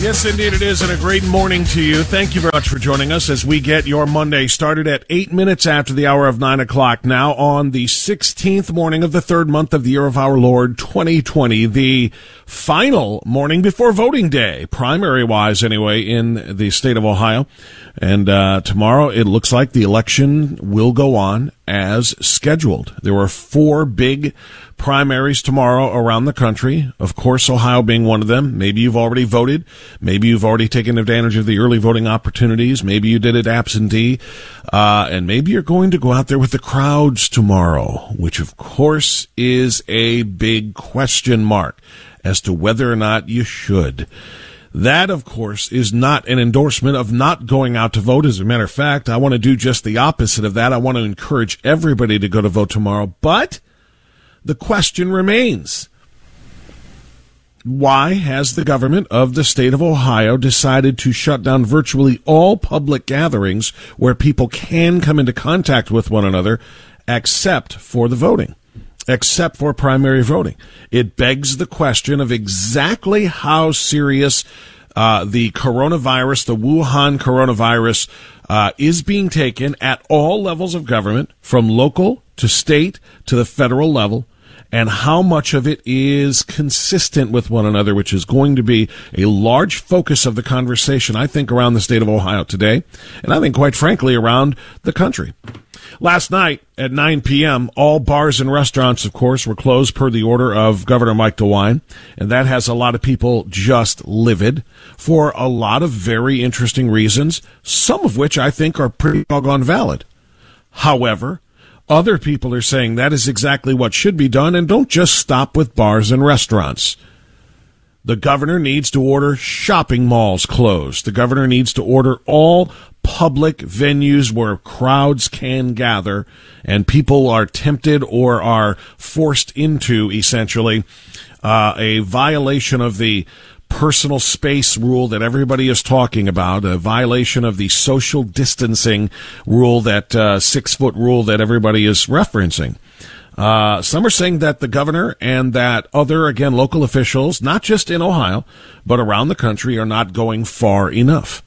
Yes, indeed it is, and a great morning to you. Thank you very much for joining us as we get your Monday started at eight minutes after the hour of nine o'clock now on the 16th morning of the third month of the year of our Lord 2020, the final morning before voting day, primary wise anyway, in the state of Ohio. And uh, tomorrow it looks like the election will go on as scheduled. There were four big primaries tomorrow around the country. Of course, Ohio being one of them. Maybe you've already voted. Maybe you've already taken advantage of the early voting opportunities. Maybe you did it absentee. Uh, and maybe you're going to go out there with the crowds tomorrow, which of course is a big question mark as to whether or not you should. That, of course, is not an endorsement of not going out to vote. As a matter of fact, I want to do just the opposite of that. I want to encourage everybody to go to vote tomorrow. But the question remains. Why has the government of the state of Ohio decided to shut down virtually all public gatherings where people can come into contact with one another except for the voting? Except for primary voting. It begs the question of exactly how serious uh, the coronavirus, the Wuhan coronavirus, uh, is being taken at all levels of government, from local to state to the federal level, and how much of it is consistent with one another, which is going to be a large focus of the conversation, I think, around the state of Ohio today, and I think, quite frankly, around the country. Last night at 9 p.m., all bars and restaurants, of course, were closed per the order of Governor Mike DeWine, and that has a lot of people just livid for a lot of very interesting reasons, some of which I think are pretty doggone valid. However, other people are saying that is exactly what should be done, and don't just stop with bars and restaurants. The governor needs to order shopping malls closed. The governor needs to order all public venues where crowds can gather and people are tempted or are forced into essentially uh, a violation of the personal space rule that everybody is talking about, a violation of the social distancing rule, that uh, six foot rule that everybody is referencing. Uh, some are saying that the governor and that other, again, local officials, not just in Ohio, but around the country, are not going far enough.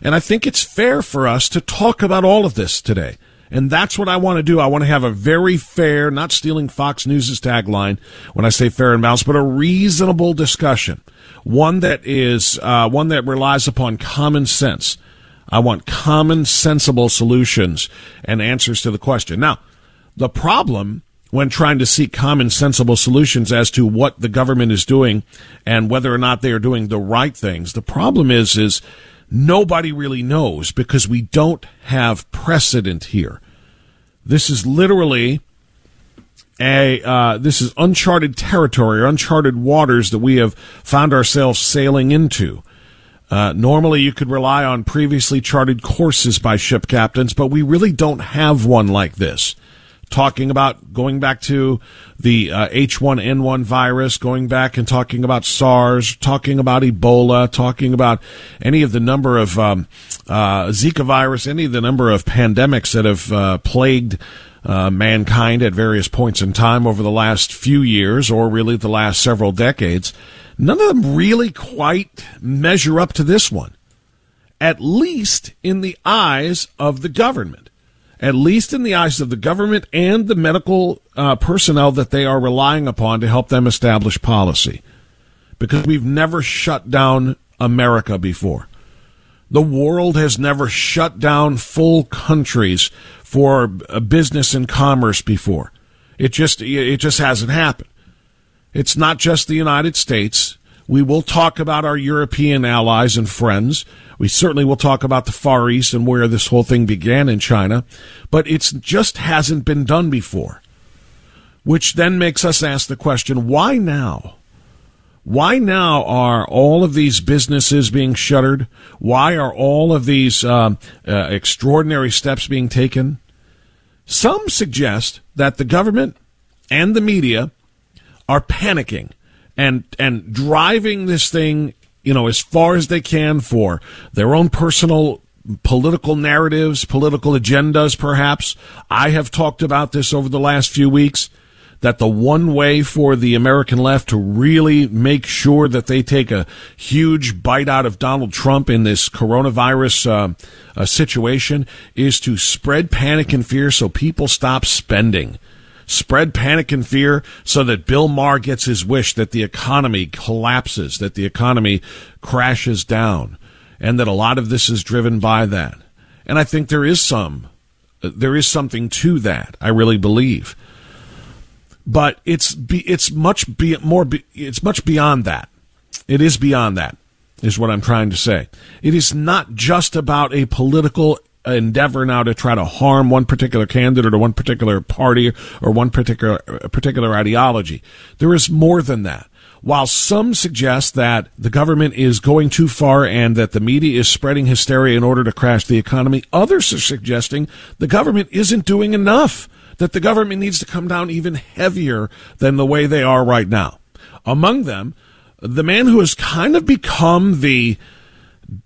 And I think it's fair for us to talk about all of this today. And that's what I want to do. I want to have a very fair, not stealing Fox News' tagline when I say fair and balanced, but a reasonable discussion. One that is, uh, one that relies upon common sense. I want common, sensible solutions and answers to the question. Now, the problem when trying to seek common, sensible solutions as to what the government is doing and whether or not they are doing the right things, the problem is, is nobody really knows because we don't have precedent here. This is literally a uh, this is uncharted territory or uncharted waters that we have found ourselves sailing into. Uh, normally, you could rely on previously charted courses by ship captains, but we really don't have one like this. Talking about going back to the uh, H1N1 virus, going back and talking about SARS, talking about Ebola, talking about any of the number of um, uh, Zika virus, any of the number of pandemics that have uh, plagued uh, mankind at various points in time over the last few years or really the last several decades, none of them really quite measure up to this one, at least in the eyes of the government. At least in the eyes of the government and the medical uh, personnel that they are relying upon to help them establish policy. Because we've never shut down America before. The world has never shut down full countries for business and commerce before. It just it just hasn't happened. It's not just the United States. We will talk about our European allies and friends. We certainly will talk about the Far East and where this whole thing began in China, but it just hasn't been done before. Which then makes us ask the question, why now? Why now are all of these businesses being shuttered? Why are all of these uh, uh, extraordinary steps being taken? Some suggest that the government and the media are panicking and and driving this thing, you know, as far as they can for their own personal political narratives, political agendas perhaps. I have talked about this over the last few weeks that the one way for the American left to really make sure that they take a huge bite out of Donald Trump in this coronavirus uh, uh, situation is to spread panic and fear so people stop spending. Spread panic and fear so that Bill Maher gets his wish that the economy collapses, that the economy crashes down, and that a lot of this is driven by that. And I think there is some, there is something to that. I really believe but it's be, it's much be, more be, it's much beyond that. It is beyond that, is what I'm trying to say. It is not just about a political endeavor now to try to harm one particular candidate or one particular party or one particular particular ideology. There is more than that. While some suggest that the government is going too far and that the media is spreading hysteria in order to crash the economy, others are suggesting the government isn't doing enough that the government needs to come down even heavier than the way they are right now. Among them, the man who has kind of become the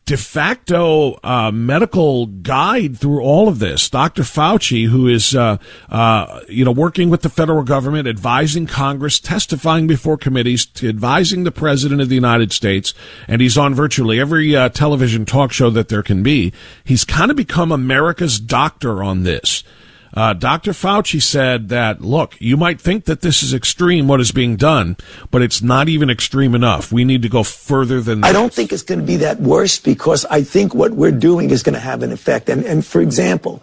de facto uh, medical guide through all of this, Dr. Fauci, who is uh, uh, you know working with the federal government, advising Congress, testifying before committees, advising the president of the United States, and he's on virtually every uh, television talk show that there can be. He's kind of become America's doctor on this. Uh, Dr. Fauci said that, look, you might think that this is extreme, what is being done, but it's not even extreme enough. We need to go further than that. I don't think it's going to be that worse because I think what we're doing is going to have an effect. And, and for example,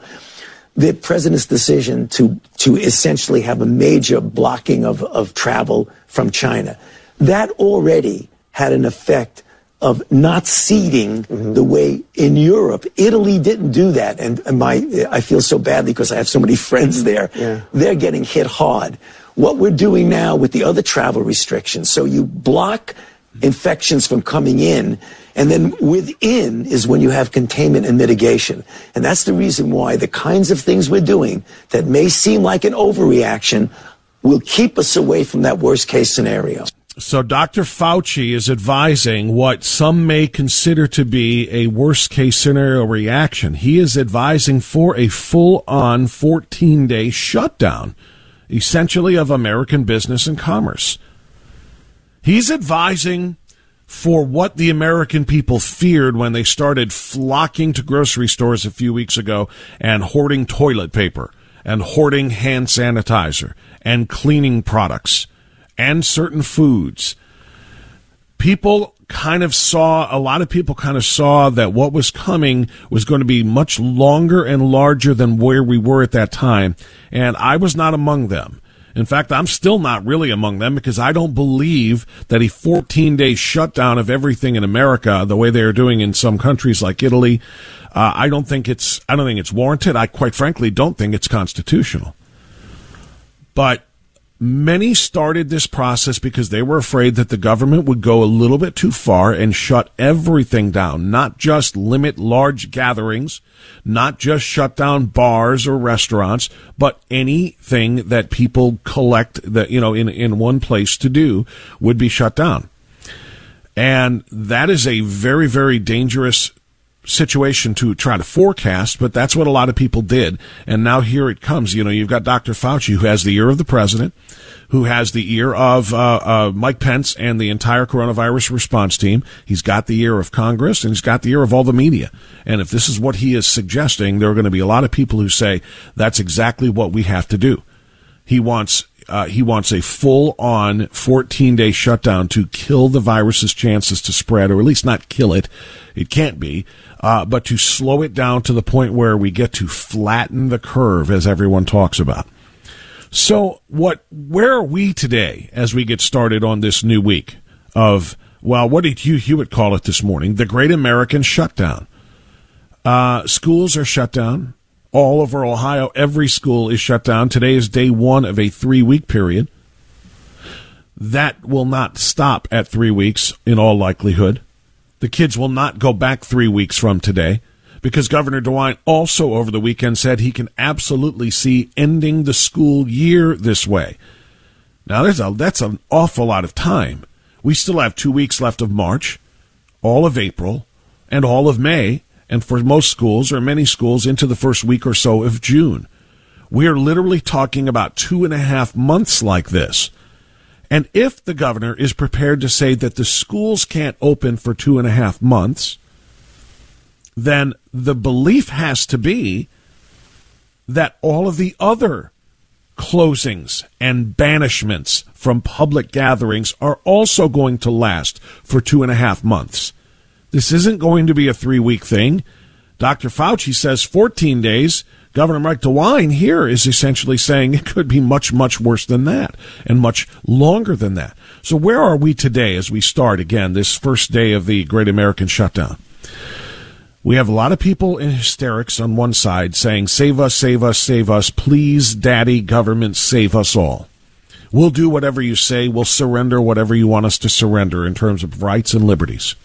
the president's decision to, to essentially have a major blocking of, of travel from China, that already had an effect of not seeding mm-hmm. the way in Europe. Italy didn't do that. And, my, I feel so badly because I have so many friends there. Yeah. They're getting hit hard. What we're doing now with the other travel restrictions, so you block infections from coming in, and then within is when you have containment and mitigation. And that's the reason why the kinds of things we're doing that may seem like an overreaction will keep us away from that worst case scenario. So Dr. Fauci is advising what some may consider to be a worst case scenario reaction. He is advising for a full on 14 day shutdown, essentially of American business and commerce. He's advising for what the American people feared when they started flocking to grocery stores a few weeks ago and hoarding toilet paper and hoarding hand sanitizer and cleaning products and certain foods, people kind of saw, a lot of people kind of saw that what was coming was going to be much longer and larger than where we were at that time. And I was not among them. In fact, I'm still not really among them because I don't believe that a 14 day shutdown of everything in America, the way they are doing in some countries like Italy, uh, I don't think it's I don't think it's warranted. I quite frankly don't think it's constitutional. But Many started this process because they were afraid that the government would go a little bit too far and shut everything down, not just limit large gatherings, not just shut down bars or restaurants, but anything that people collect that, you know, in, in one place to do would be shut down. And that is a very, very dangerous situation to try to forecast, but that's what a lot of people did. And now here it comes. You know, you've got Dr. Fauci, who has the ear of the president, who has the ear of uh, uh, Mike Pence and the entire coronavirus response team. He's got the ear of Congress, and he's got the ear of all the media. And if this is what he is suggesting, there are going to be a lot of people who say that's exactly what we have to do. He wants uh, he wants a full on 14 day shutdown to kill the virus's chances to spread, or at least not kill it. It can't be, uh, but to slow it down to the point where we get to flatten the curve, as everyone talks about. So, what? Where are we today as we get started on this new week of? Well, what did Hugh Hewitt call it this morning? The Great American Shutdown. Uh, schools are shut down all over Ohio. Every school is shut down. Today is day one of a three week period. That will not stop at three weeks in all likelihood. The kids will not go back three weeks from today because Governor DeWine also over the weekend said he can absolutely see ending the school year this way. Now, there's a, that's an awful lot of time. We still have two weeks left of March, all of April, and all of May, and for most schools or many schools into the first week or so of June. We are literally talking about two and a half months like this. And if the governor is prepared to say that the schools can't open for two and a half months, then the belief has to be that all of the other closings and banishments from public gatherings are also going to last for two and a half months. This isn't going to be a three week thing. Dr. Fauci says 14 days. Governor Mike DeWine here is essentially saying it could be much, much worse than that and much longer than that. So where are we today as we start again this first day of the Great American Shutdown? We have a lot of people in hysterics on one side saying, save us, save us, save us. Please, daddy, government, save us all. We'll do whatever you say. We'll surrender whatever you want us to surrender in terms of rights and liberties.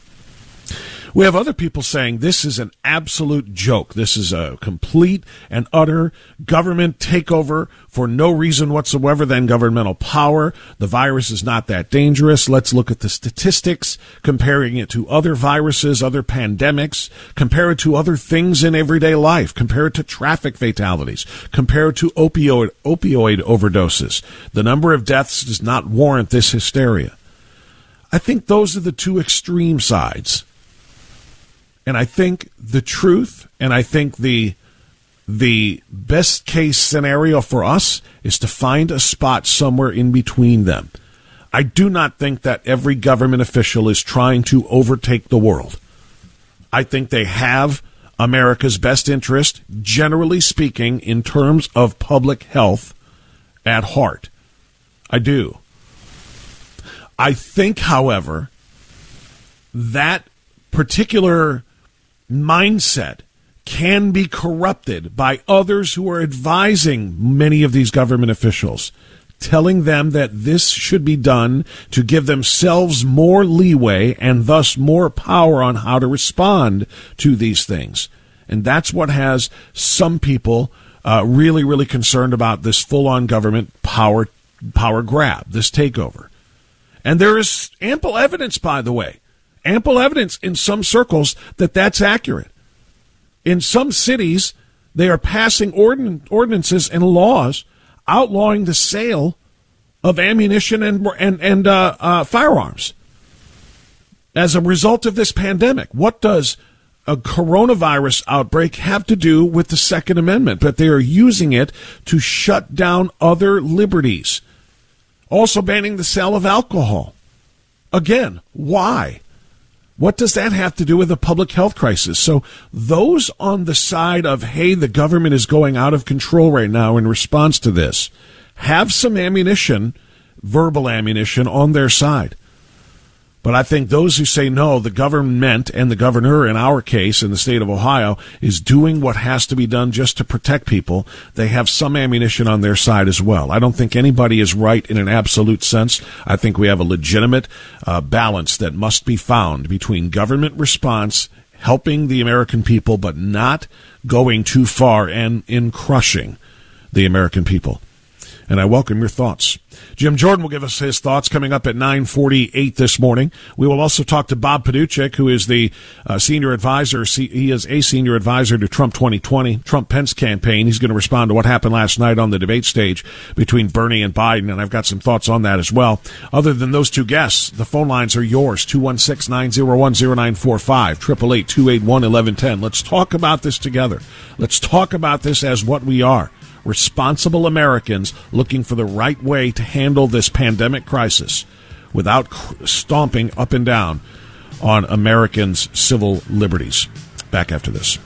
We have other people saying this is an absolute joke. This is a complete and utter government takeover for no reason whatsoever than governmental power. The virus is not that dangerous. Let's look at the statistics, comparing it to other viruses, other pandemics, compare it to other things in everyday life, compare it to traffic fatalities, compare it to opioid, opioid overdoses. The number of deaths does not warrant this hysteria. I think those are the two extreme sides. And I think the truth and I think the the best case scenario for us is to find a spot somewhere in between them. I do not think that every government official is trying to overtake the world. I think they have America's best interest, generally speaking, in terms of public health at heart. I do. I think, however, that particular mindset can be corrupted by others who are advising many of these government officials, telling them that this should be done to give themselves more leeway and thus more power on how to respond to these things. And that's what has some people uh, really, really concerned about this full on government power power grab, this takeover. And there is ample evidence, by the way, ample evidence in some circles that that's accurate. In some cities, they are passing ordin- ordinances and laws outlawing the sale of ammunition and and and uh, uh, firearms as a result of this pandemic. What does a coronavirus outbreak have to do with the Second Amendment? But they are using it to shut down other liberties. Also banning the sale of alcohol. Again, why? What does that have to do with a public health crisis? So those on the side of, hey, the government is going out of control right now in response to this have some ammunition, verbal ammunition on their side. But I think those who say no, the government and the governor, in our case, in the state of Ohio, is doing what has to be done just to protect people. They have some ammunition on their side as well. I don't think anybody is right in an absolute sense. I think we have a legitimate uh, balance that must be found between government response, helping the American people, but not going too far and in crushing the American people. And I welcome your thoughts. Jim Jordan will give us his thoughts coming up at 9:48 this morning. We will also talk to Bob Paduchik, who is the uh, senior advisor. He is a senior advisor to Trump 2020, Trump Pence campaign. He's going to respond to what happened last night on the debate stage between Bernie and Biden, and I've got some thoughts on that as well. Other than those two guests, the phone lines are yours: 216-901-0945, 888-281-1110. Let's talk about this together. Let's talk about this as what we are responsible Americans looking for the right way to handle this pandemic crisis without stomping up and down on Americans' civil liberties. Back after this.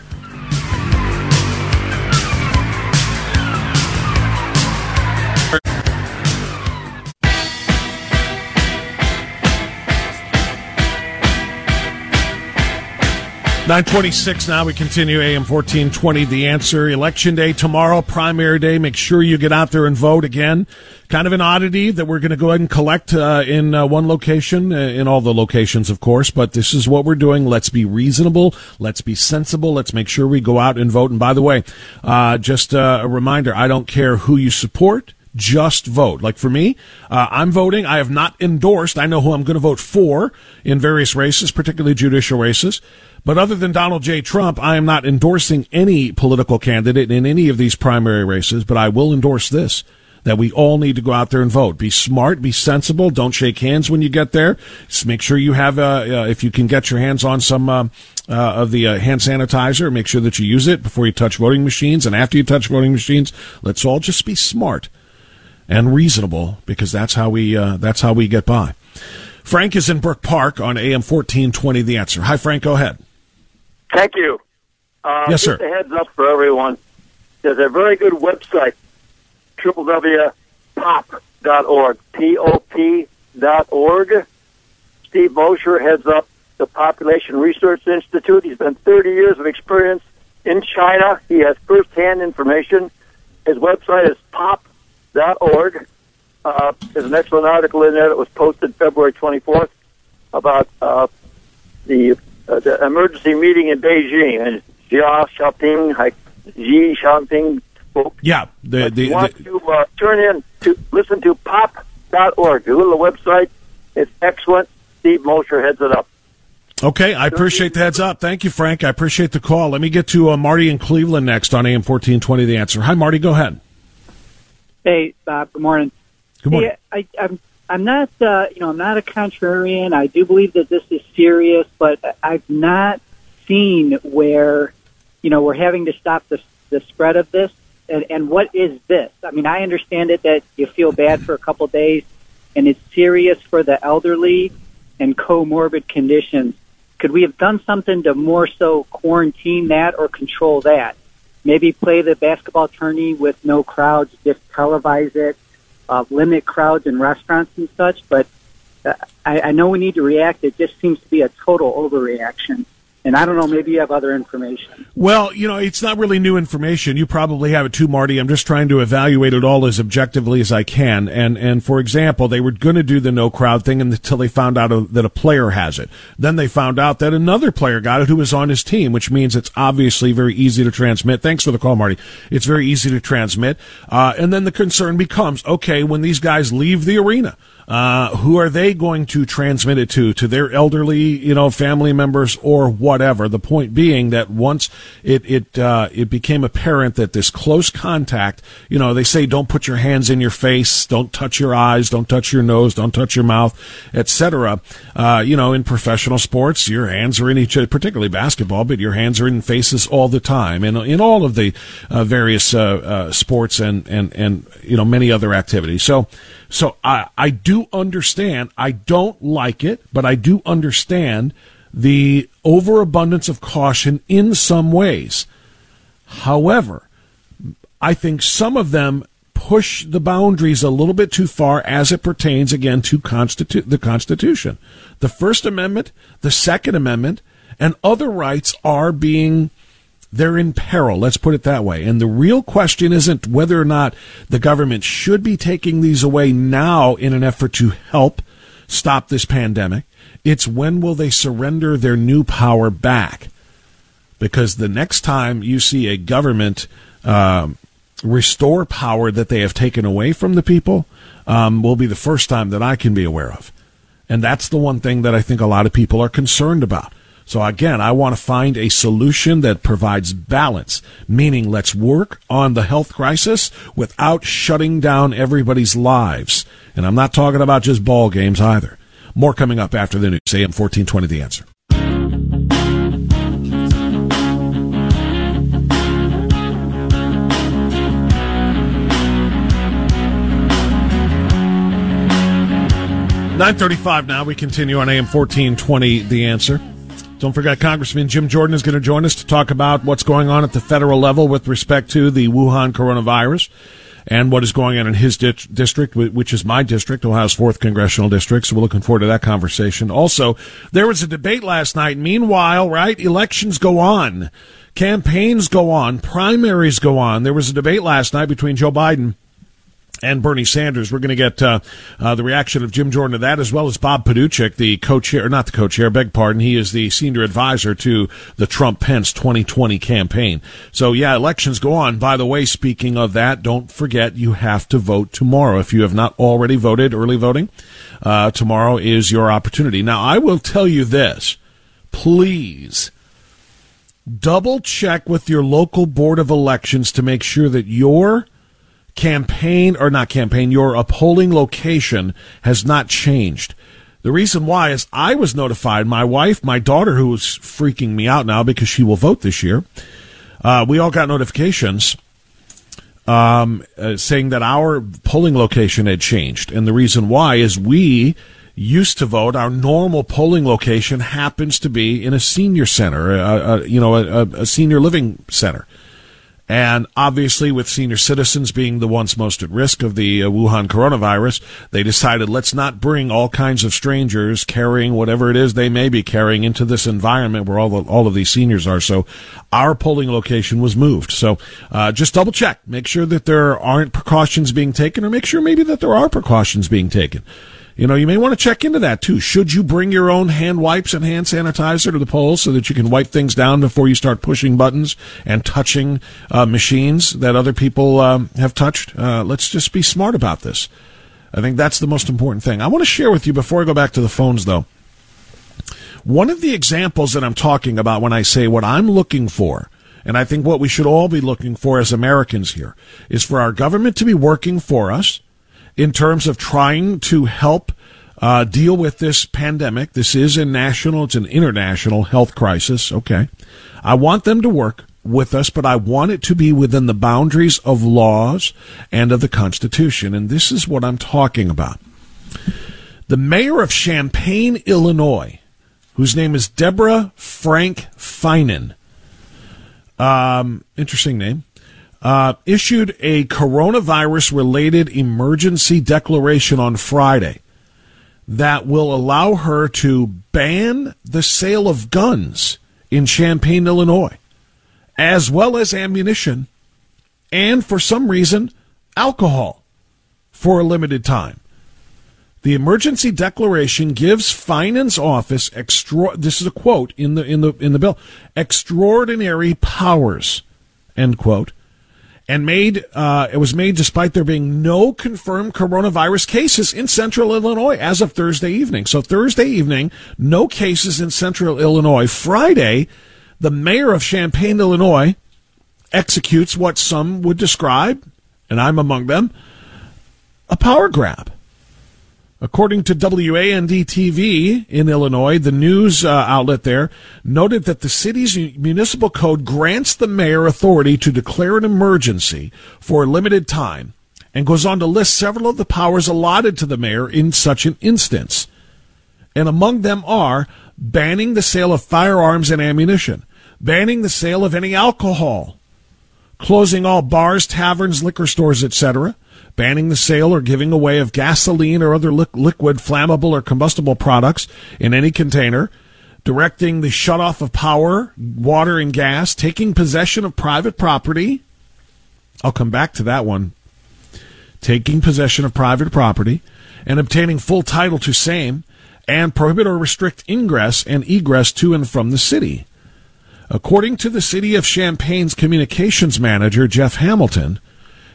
926 now. We continue AM 1420. The answer. Election day tomorrow, primary day. Make sure you get out there and vote again. Kind of an oddity that we're going to go ahead and collect uh, in uh, one location, uh, in all the locations, of course, but this is what we're doing. Let's be reasonable. Let's be sensible. Let's make sure we go out and vote. And by the way, uh, just uh, a reminder I don't care who you support just vote. Like for me, uh, I'm voting. I have not endorsed. I know who I'm going to vote for in various races, particularly judicial races. But other than Donald J. Trump, I am not endorsing any political candidate in any of these primary races, but I will endorse this that we all need to go out there and vote. Be smart, be sensible. Don't shake hands when you get there. Just make sure you have, uh, uh, if you can get your hands on some uh, uh of the uh, hand sanitizer, make sure that you use it before you touch voting machines and after you touch voting machines. Let's all just be smart and reasonable because that's how we uh, that's how we get by. Frank is in Brook Park on AM fourteen twenty. The answer. Hi, Frank. Go ahead. Thank you. Uh, yes, sir. Just a heads up for everyone. There's a very good website, www.pop.org, P-O-P dot org. Steve Mosher heads up the Population Research Institute. He's been 30 years of experience in China. He has firsthand information. His website is pop.org. Uh, there's an excellent article in there that was posted February 24th about uh, the uh, the emergency meeting in Beijing, and Xi Jinping, Xi Jinping spoke. Yeah, the, the, want the, to uh, turn in to listen to pop.org. Go to the website. It's excellent. Steve Mosher heads it up. Okay, I appreciate the heads up. Thank you, Frank. I appreciate the call. Let me get to uh, Marty in Cleveland next on AM fourteen twenty. The answer. Hi, Marty. Go ahead. Hey, Bob. Good morning. Good morning. Hey, I, I'm I'm not, uh, you know, I'm not a contrarian. I do believe that this is serious, but I've not seen where, you know, we're having to stop the the spread of this. And, and what is this? I mean, I understand it that you feel bad for a couple of days, and it's serious for the elderly and comorbid conditions. Could we have done something to more so quarantine that or control that? Maybe play the basketball tourney with no crowds, just televise it uh, limit crowds in restaurants and such. But uh, I, I know we need to react. It just seems to be a total overreaction. And I don't know, maybe you have other information. Well, you know, it's not really new information. You probably have it too, Marty. I'm just trying to evaluate it all as objectively as I can. And, and for example, they were going to do the no crowd thing until they found out that a player has it. Then they found out that another player got it who was on his team, which means it's obviously very easy to transmit. Thanks for the call, Marty. It's very easy to transmit. Uh, and then the concern becomes, okay, when these guys leave the arena, uh, who are they going to transmit it to? To their elderly, you know, family members or whatever. The point being that once it it uh, it became apparent that this close contact, you know, they say don't put your hands in your face, don't touch your eyes, don't touch your nose, don't touch your mouth, etc. Uh, you know, in professional sports, your hands are in each, particularly basketball, but your hands are in faces all the time, and in all of the uh, various uh, sports and and and you know many other activities. So. So I, I do understand. I don't like it, but I do understand the overabundance of caution in some ways. However, I think some of them push the boundaries a little bit too far as it pertains again to constitu- the Constitution. The First Amendment, the Second Amendment, and other rights are being they're in peril. Let's put it that way. And the real question isn't whether or not the government should be taking these away now in an effort to help stop this pandemic. It's when will they surrender their new power back? Because the next time you see a government um, restore power that they have taken away from the people um, will be the first time that I can be aware of. And that's the one thing that I think a lot of people are concerned about. So again, I want to find a solution that provides balance, meaning let's work on the health crisis without shutting down everybody's lives. And I'm not talking about just ball games either. More coming up after the news. AM 1420 The Answer. Nine thirty-five. Now we continue on AM fourteen twenty. The answer. Don't forget, Congressman Jim Jordan is going to join us to talk about what's going on at the federal level with respect to the Wuhan coronavirus and what is going on in his di- district, which is my district, Ohio's fourth congressional district. So we're looking forward to that conversation. Also, there was a debate last night. Meanwhile, right, elections go on, campaigns go on, primaries go on. There was a debate last night between Joe Biden and Bernie Sanders. We're going to get uh, uh, the reaction of Jim Jordan to that, as well as Bob Paduchik, the co-chair, not the co-chair, beg pardon. He is the senior advisor to the Trump-Pence 2020 campaign. So, yeah, elections go on. By the way, speaking of that, don't forget you have to vote tomorrow. If you have not already voted, early voting, uh, tomorrow is your opportunity. Now, I will tell you this. Please double check with your local board of elections to make sure that your campaign or not campaign, your polling location has not changed. The reason why is I was notified. My wife, my daughter, who is freaking me out now because she will vote this year. Uh, we all got notifications um, uh, saying that our polling location had changed, and the reason why is we used to vote. Our normal polling location happens to be in a senior center, uh, you know, a, a senior living center. And obviously, with senior citizens being the ones most at risk of the uh, Wuhan coronavirus, they decided let's not bring all kinds of strangers carrying whatever it is they may be carrying into this environment where all the, all of these seniors are. So our polling location was moved. So uh, just double check, make sure that there aren't precautions being taken, or make sure maybe that there are precautions being taken. You know, you may want to check into that too. Should you bring your own hand wipes and hand sanitizer to the polls so that you can wipe things down before you start pushing buttons and touching uh, machines that other people um, have touched? Uh, let's just be smart about this. I think that's the most important thing. I want to share with you before I go back to the phones, though. One of the examples that I'm talking about when I say what I'm looking for, and I think what we should all be looking for as Americans here, is for our government to be working for us in terms of trying to help uh, deal with this pandemic. This is a national, it's an international health crisis. Okay. I want them to work with us, but I want it to be within the boundaries of laws and of the Constitution. And this is what I'm talking about. The mayor of Champaign, Illinois, whose name is Deborah Frank Feinen, um, interesting name, uh, issued a coronavirus related emergency declaration on Friday that will allow her to ban the sale of guns in Champaign, Illinois, as well as ammunition, and for some reason, alcohol for a limited time. The emergency declaration gives Feinen's office extra. This is a quote in the in the in the bill. Extraordinary powers, end quote, and made uh, it was made despite there being no confirmed coronavirus cases in central Illinois as of Thursday evening. So Thursday evening, no cases in central Illinois. Friday, the mayor of Champaign, Illinois, executes what some would describe, and I'm among them, a power grab. According to WAND TV in Illinois, the news uh, outlet there noted that the city's municipal code grants the mayor authority to declare an emergency for a limited time and goes on to list several of the powers allotted to the mayor in such an instance. And among them are banning the sale of firearms and ammunition, banning the sale of any alcohol, closing all bars, taverns, liquor stores, etc., banning the sale or giving away of gasoline or other li- liquid, flammable, or combustible products in any container, directing the shutoff of power, water, and gas, taking possession of private property. I'll come back to that one. Taking possession of private property and obtaining full title to same, and prohibit or restrict ingress and egress to and from the city. According to the City of Champaign's communications manager, Jeff Hamilton,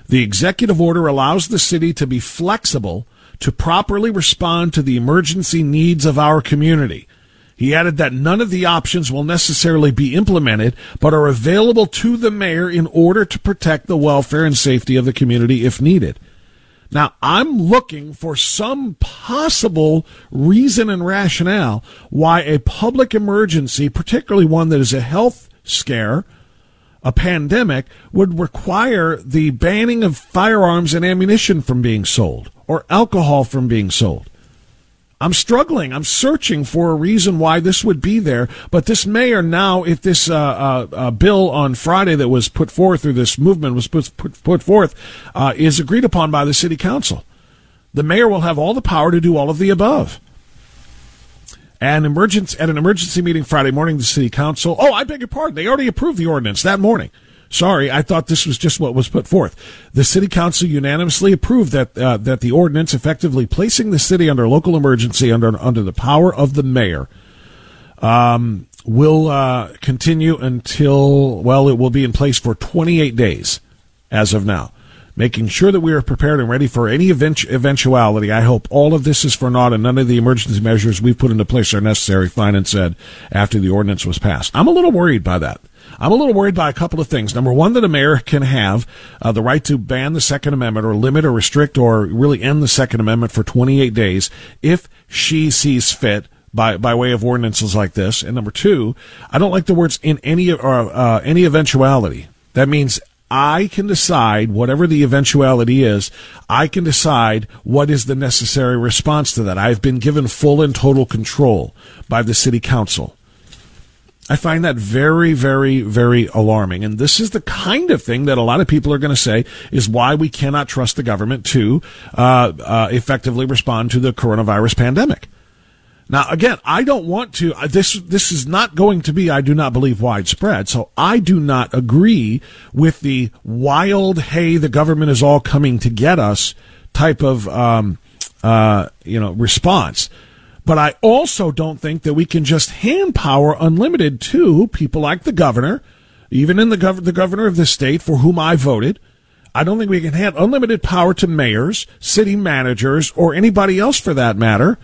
the executive order allows the city to be flexible to properly respond to the emergency needs of our community. He added that none of the options will necessarily be implemented, but are available to the mayor in order to protect the welfare and safety of the community if needed. Now, I'm looking for some possible reason and rationale why a public emergency, particularly one that is a health scare, a pandemic, would require the banning of firearms and ammunition from being sold or alcohol from being sold. I'm struggling. I'm searching for a reason why this would be there. But this mayor now, if this uh, uh, uh, bill on Friday that was put forth, or this movement was put, put, put forth, uh, is agreed upon by the city council, the mayor will have all the power to do all of the above. And emergency, at an emergency meeting Friday morning, the city council, oh, I beg your pardon, they already approved the ordinance that morning. Sorry, I thought this was just what was put forth. The city council unanimously approved that uh, that the ordinance effectively placing the city under local emergency under under the power of the mayor um, will uh, continue until well, it will be in place for 28 days as of now. Making sure that we are prepared and ready for any eventuality. I hope all of this is for naught and none of the emergency measures we've put into place are necessary, Feinen said, after the ordinance was passed. I'm a little worried by that. I'm a little worried by a couple of things. Number one, that a mayor can have uh, the right to ban the Second Amendment or limit or restrict or really end the Second Amendment for 28 days if she sees fit by by way of ordinances like this. And number two, I don't like the words in any or uh, any eventuality. That means I can decide whatever the eventuality is. I can decide what is the necessary response to that. I've been given full and total control by the city council. I find that very, very, very alarming. And this is the kind of thing that a lot of people are going to say is why we cannot trust the government to uh, uh, effectively respond to the coronavirus pandemic. Now, again, I don't want to. This this is not going to be, I do not believe, widespread. So I do not agree with the wild, "Hey, the government is all coming to get us" type of um, uh, you know response. But I also don't think that we can just hand power unlimited to people like the governor, even in the, gov- the governor of the state for whom I voted. I don't think we can hand unlimited power to mayors, city managers, or anybody else for that matter.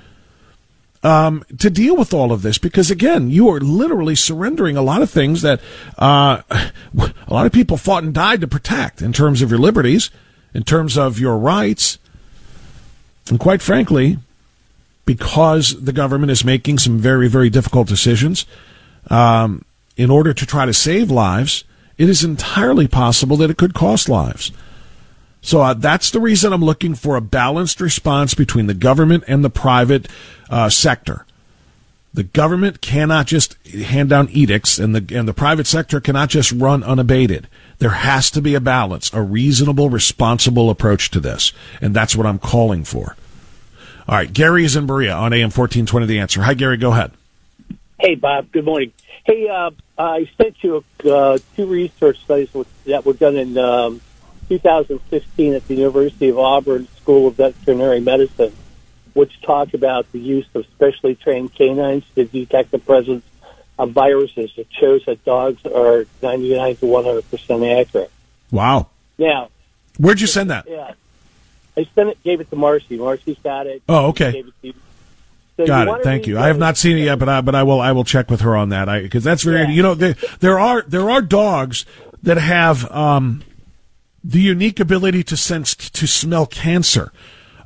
Um, to deal with all of this because again you are literally surrendering a lot of things that uh, a lot of people fought and died to protect in terms of your liberties in terms of your rights and quite frankly because the government is making some very, very difficult decisions um, in order to try to save lives, it is entirely possible that it could cost lives. So uh, that's the reason I'm looking for a balanced response between the government and the private uh, sector. The government cannot just hand down edicts, and the and the private sector cannot just run unabated. There has to be a balance, a reasonable, responsible approach to this, and that's what I'm calling for. All right, Gary is in Berea on AM fourteen twenty. The answer. Hi, Gary. Go ahead. Hey, Bob. Good morning. Hey, uh, I sent you uh, two research studies that were done in um, 2015 at the University of Auburn School of Veterinary Medicine, which talked about the use of specially trained canines to detect the presence of viruses. It shows that dogs are 99 to 100 percent accurate. Wow. Now, where'd you send that? Yeah. I sent it, gave it to Marcy. Marcy's got it. Oh, okay. So Got it. Thank you. I have not seen it yet, but I but I will I will check with her on that. I because that's very yeah. you know there, there are there are dogs that have um, the unique ability to sense to smell cancer.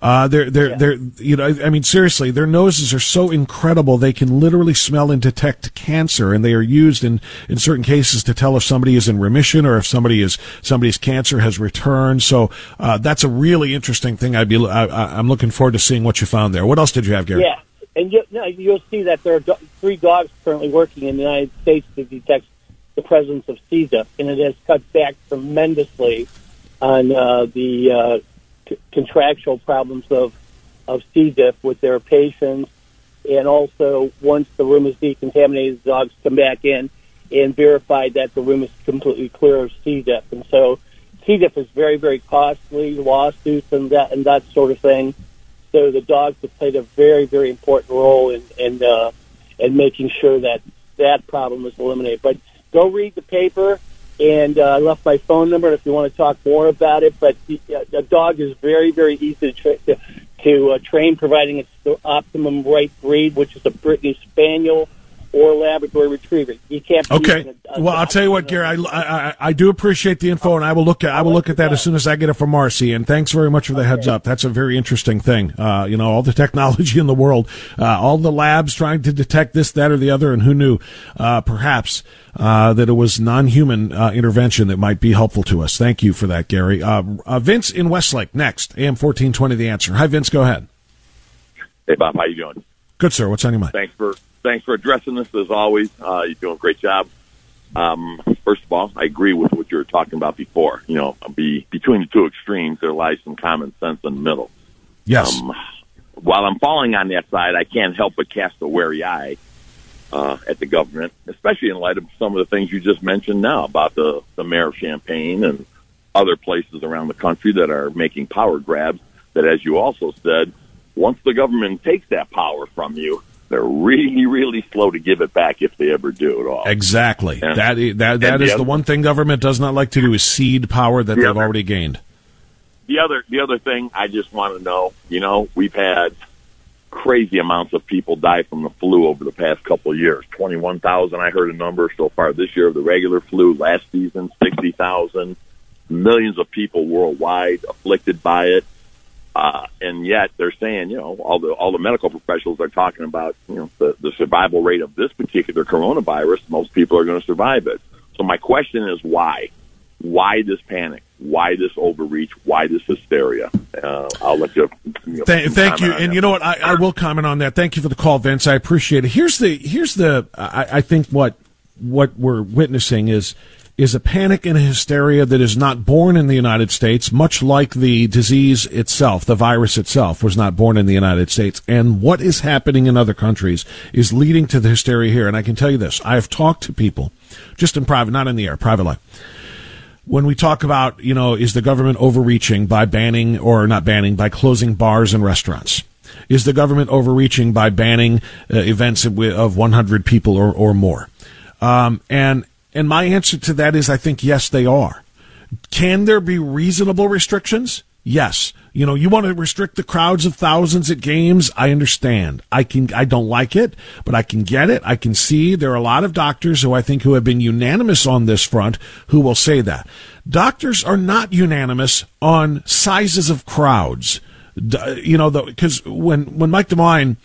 Uh, they're, they're, yeah. they're, you know, I mean, seriously, their noses are so incredible. They can literally smell and detect cancer, and they are used in, in certain cases to tell if somebody is in remission or if somebody is, somebody's cancer has returned. So, uh, that's a really interesting thing. I'd be, I, am looking forward to seeing what you found there. What else did you have, Gary? Yeah. And you, no, you'll see that there are do- three dogs currently working in the United States to detect the presence of C. diff, and it has cut back tremendously on uh, the uh, c- contractual problems of of C. diff with their patients, and also once the room is decontaminated, the dogs come back in and verify that the room is completely clear of C. diff, and so C. diff is very very costly, lawsuits and that and that sort of thing. So the dogs have played a very very important role in in, uh, in making sure that that problem is eliminated. But go read the paper. And uh, I left my phone number if you want to talk more about it. But the, uh, a dog is very, very easy to, tra- to, to uh, train, providing it's the optimum right breed, which is a Brittany Spaniel or Labrador Retriever. You can't. be Okay. a- a Well, I'll tell you what, Gary. I, I, I do appreciate the info, and I will look at I will look at that as soon as I get it from Marcy. And thanks very much for the heads up. That's a very interesting thing. Uh, you know, all the technology in the world, uh, all the labs trying to detect this, that, or the other, and who knew? Uh, perhaps uh, that it was non-human uh, intervention that might be helpful to us. Thank you for that, Gary. Uh, uh, Vince in Westlake next. AM fourteen twenty. The answer. Hi, Vince. Go ahead. Hey Bob, how you doing? Good sir. What's on your mind? Thanks for thanks for addressing this as always. Uh, you're doing a great job. Um, first of all, I agree with what you were talking about before. You know, be between the two extremes, there lies some common sense in the middle. Yes. Um, while I'm falling on that side, I can't help but cast a wary eye uh, at the government, especially in light of some of the things you just mentioned now about the the mayor of Champaign and other places around the country that are making power grabs. That, as you also said, once the government takes that power from you, they're really, really slow to give it back if they ever do at all. Exactly. And- that that that the is the one thing government does not like to do is cede power that The they've other- already gained. the other the other thing I just want to know, you know, we've had crazy amounts of people die from the flu over the past couple of years. Twenty one thousand I heard a number so far this year of the regular flu. Last season sixty thousand. Millions of people worldwide afflicted by it. Uh, and yet they're saying, you know, all the all the medical professionals are talking about, you know, the, the survival rate of this particular coronavirus. Most people are going to survive it. So my question is why? Why this panic? Why this overreach? Why this hysteria? Uh, I'll let you. you know, Thank, thank you, and you know what? I, I will comment on that. Thank you for the call, Vince. I appreciate it. Here's the here's the I, I think what what we're witnessing is is a panic and hysteria that is not born in the United States, much like the disease itself, the virus itself was not born in the United States. And what is happening in other countries is leading to the hysteria here. And I can tell you this: I have talked to people, just in private, not in the air, private life when we talk about, you know, is the government overreaching by banning or not banning, by closing bars and restaurants? Is the government overreaching by banning uh, events of, of 100 people or, or more? Um, and, and my answer to that is I think yes, they are. Can there be reasonable restrictions? Yes. You know, you want to restrict the crowds of thousands at games. I understand. I can, I don't like it, but I can get it. I can see there are a lot of doctors who I think who have been unanimous on this front who will say that. Doctors are not unanimous on sizes of crowds. You know, because when, when Mike DeWine,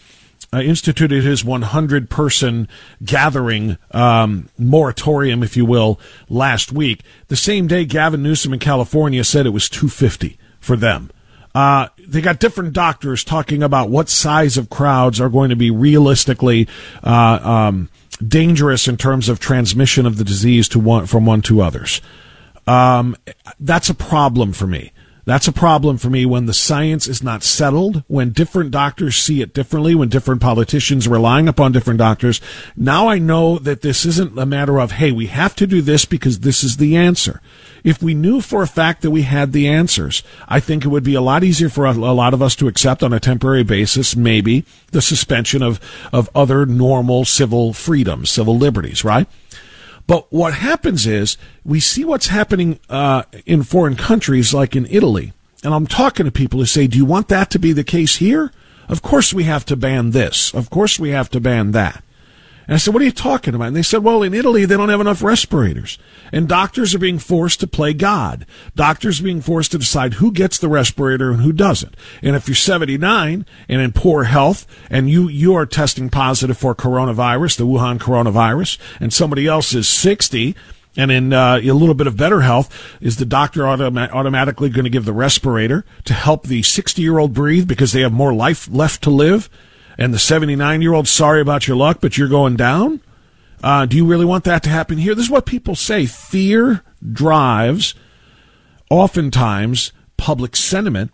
uh, instituted his 100 person gathering um, moratorium, if you will, last week. The same day, Gavin Newsom in California said it was 250 for them. Uh, they got different doctors talking about what size of crowds are going to be realistically uh, um, dangerous in terms of transmission of the disease to one from one to others. Um, that's a problem for me. That's a problem for me when the science is not settled, when different doctors see it differently, when different politicians are relying upon different doctors. Now I know that this isn't a matter of, hey, we have to do this because this is the answer. If we knew for a fact that we had the answers, I think it would be a lot easier for a, lot of us to accept on a temporary basis, maybe, the suspension of, of other normal civil freedoms, civil liberties, right? But what happens is we see what's happening uh, in foreign countries, like in Italy. And I'm talking to people who say, Do you want that to be the case here? Of course we have to ban this. Of course we have to ban that. And I said, What are you talking about? And they said, Well, in Italy, they don't have enough respirators. And doctors are being forced to play God. Doctors are being forced to decide who gets the respirator and who doesn't. And if you're 79 and in poor health and you, you are testing positive for coronavirus, the Wuhan coronavirus, and somebody else is 60 and in uh, a little bit of better health, is the doctor automa- automatically going to give the respirator to help the 60 year old breathe because they have more life left to live? And the 79 year old, sorry about your luck, but you're going down? Uh, do you really want that to happen here? This is what people say. Fear drives, oftentimes, public sentiment,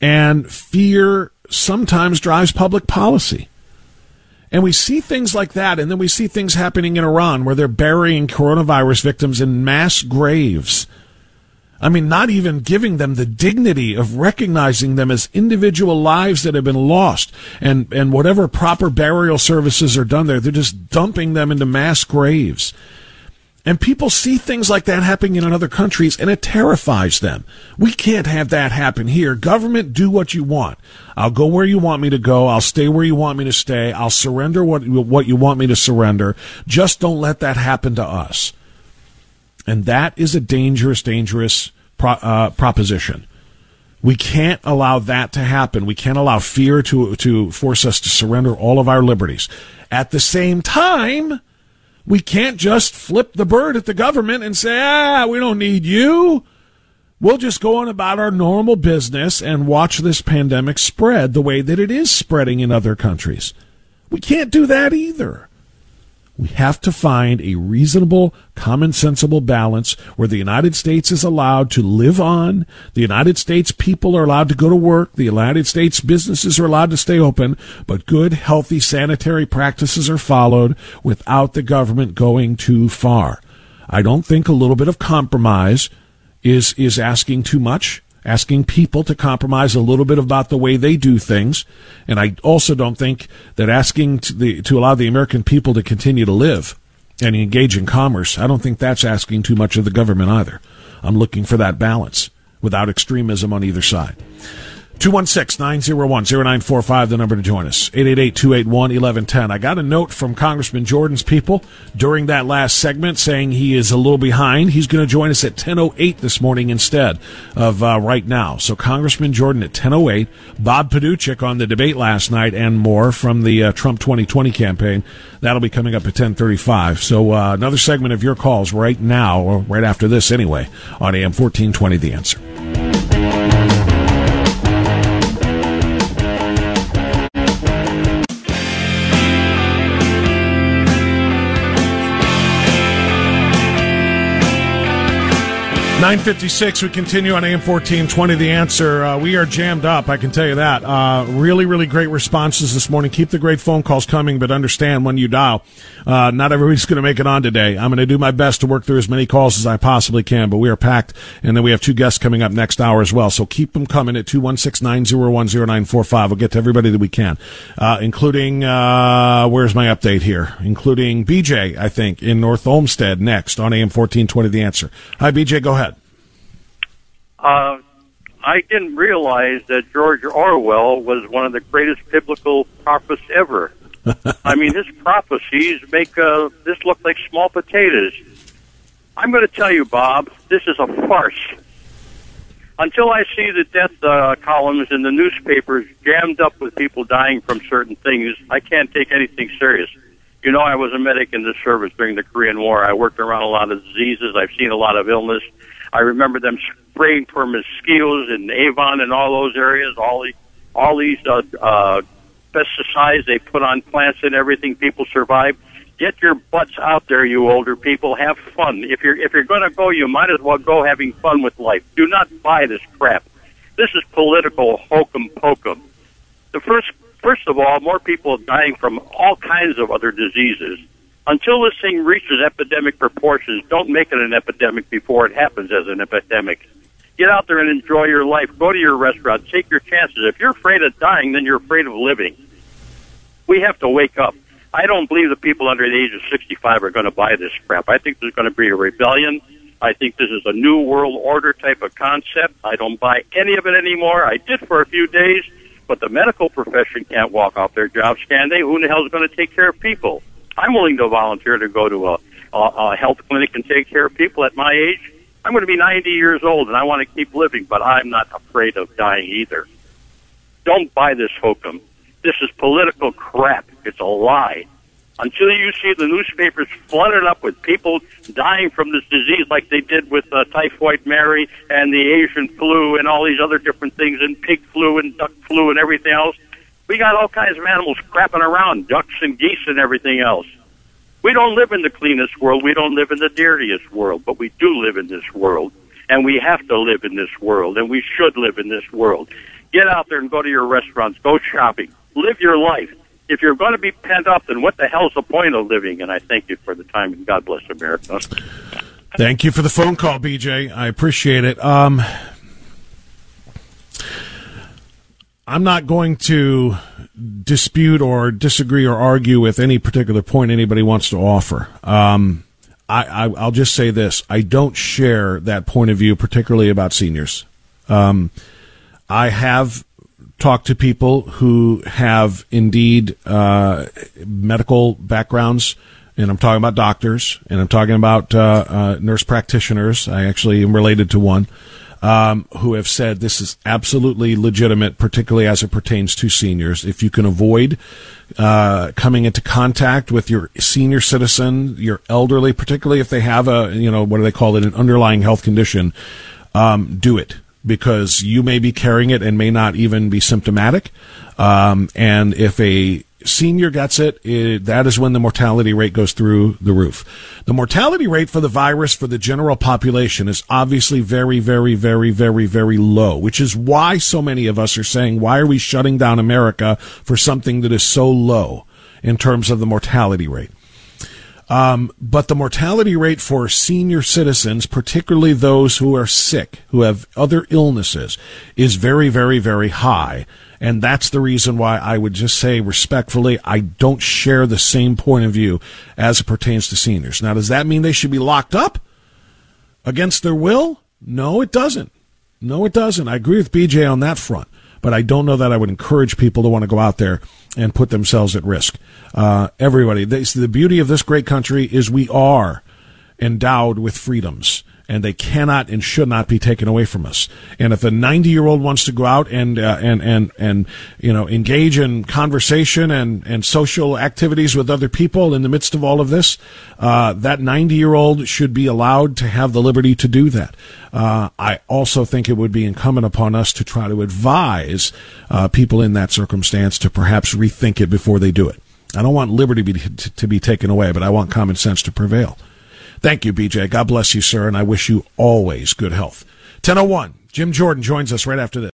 and fear sometimes drives public policy. And we see things like that, and then we see things happening in Iran where they're burying coronavirus victims in mass graves. I mean, not even giving them the dignity of recognizing them as individual lives that have been lost, and and whatever proper burial services are done there, they're just dumping them into mass graves. And people see things like that happening in other countries and it terrifies them. We can't have that happen here. Government, do what you want. I'll go where you want me to go. I'll stay where you want me to stay. I'll surrender what, what you want me to surrender. Just don't let that happen to us. And that is a dangerous, dangerous pro, uh, proposition. We can't allow that to happen. We can't allow fear to, to force us to surrender all of our liberties. At the same time, we can't just flip the bird at the government and say, ah, we don't need you. We'll just go on about our normal business and watch this pandemic spread the way that it is spreading in other countries. We can't do that either. We have to find a reasonable, common sensible balance where the United States is allowed to live on, the United States people are allowed to go to work, the United States businesses are allowed to stay open, but good, healthy sanitary practices are followed without the government going too far. I don't think a little bit of compromise is is asking too much asking people to compromise a little bit about the way they do things. And I also don't think that asking to, the, to allow the American people to continue to live and engage in commerce, I don't think that's asking too much of the government either. I'm looking for that balance without extremism on either side. 216-901-0945, the number to join us. 888-281-1110. I got a note from Congressman Jordan's people during that last segment saying he is a little behind. He's going to join us at 10.08 this morning instead of uh, right now. So Congressman Jordan at 10.08, Bob Paduchik on the debate last night and more from the uh, Trump 2020 campaign. That'll be coming up at 10.35. So uh, another segment of your calls right now, or right after this anyway, on AM 1420 The Answer. 956, we continue on AM 1420. The answer, uh, we are jammed up, I can tell you that. Uh, really, really great responses this morning. Keep the great phone calls coming, but understand when you dial, uh, not everybody's going to make it on today. I'm going to do my best to work through as many calls as I possibly can, but we are packed, and then we have two guests coming up next hour as well. So keep them coming at 216-901-0945. We'll get to everybody that we can, uh, including, uh, where's my update here? Including BJ, I think, in North Olmsted next on AM 1420. The answer. Hi, BJ, go ahead. Uh, I didn't realize that George Orwell was one of the greatest biblical prophets ever. I mean, his prophecies make uh, this look like small potatoes. I'm going to tell you, Bob, this is a farce. Until I see the death uh, columns in the newspapers jammed up with people dying from certain things, I can't take anything serious. You know, I was a medic in the service during the Korean War. I worked around a lot of diseases. I've seen a lot of illness. I remember them spraying for mosquitoes in Avon and all those areas. All the all these uh, uh, pesticides they put on plants and everything. People survive. Get your butts out there, you older people. Have fun. If you're if you're going to go, you might as well go having fun with life. Do not buy this crap. This is political hokum pokum. The first, first of all, more people are dying from all kinds of other diseases until this thing reaches epidemic proportions, don't make it an epidemic before it happens as an epidemic. Get out there and enjoy your life. Go to your restaurant. Take your chances. If you're afraid of dying, then you're afraid of living. We have to wake up. I don't believe the people under the age of 65 are going to buy this crap. I think there's going to be a rebellion. I think this is a new world order type of concept. I don't buy any of it anymore. I did for a few days, but the medical profession can't walk off their jobs, can they? Who the hell is going to take care of people? I'm willing to volunteer to go to a, a, a health clinic and take care of people at my age. I'm going to be 90 years old and I want to keep living, but I'm not afraid of dying either. Don't buy this hokum. This is political crap. It's a lie. Until you see the newspapers flooded up with people dying from this disease like they did with uh, typhoid Mary and the Asian flu and all these other different things and pig flu and duck flu and everything else, we got all kinds of animals crapping around, ducks and geese and everything else. We don't live in the cleanest world. We don't live in the dirtiest world, but we do live in this world. And we have to live in this world, and we should live in this world. Get out there and go to your restaurants, go shopping, live your life. If you're going to be pent up, then what the hell's the point of living? And I thank you for the time, and God bless America. Thank you for the phone call, BJ. I appreciate it. Um, I'm not going to dispute or disagree or argue with any particular point anybody wants to offer. Um, I, will just say this: I don't share that point of view, particularly about seniors. Um, I have talked to people who have indeed uh, medical backgrounds, and I'm talking about doctors, and I'm talking about uh, uh, nurse practitioners. I actually am related to one um, who have said this is absolutely legitimate, particularly as it pertains to seniors. If you can avoid uh, coming into contact with your senior citizen, your elderly, particularly if they have a, you know, what do they call it, an underlying health condition, um, do it because you may be carrying it and may not even be symptomatic. Um, and if a senior gets it, it, that is when the mortality rate goes through the roof. The mortality rate for the virus for the general population is obviously very, very, very, very, very low, which is why so many of us are saying, why are we shutting down America for something that is so low in terms of the mortality rate? Um, but the mortality rate for senior citizens, particularly those who are sick, who have other illnesses, is very, very, very high. And that's the reason why I would just say respectfully, I don't share the same point of view as it pertains to seniors. Now, does that mean they should be locked up against their will? No, it doesn't. No, it doesn't. I agree with BJ on that front, but I don't know that I would encourage people to want to go out there and put themselves at risk. Uh, everybody, the beauty of this great country is we are endowed with freedoms and they cannot and should not be taken away from us. And if a 90 year old wants to go out and uh, and and and you know engage in conversation and and social activities with other people in the midst of all of this, uh, that 90 year old should be allowed to have the liberty to do that. Uh, I also think it would be incumbent upon us to try to advise uh, people in that circumstance to perhaps rethink it before they do it. I don't want liberty be, to be taken away, but I want common sense to prevail. Thank you, BJ. God bless you, sir, and I wish you always good health. 1001. Jim Jordan joins us right after this.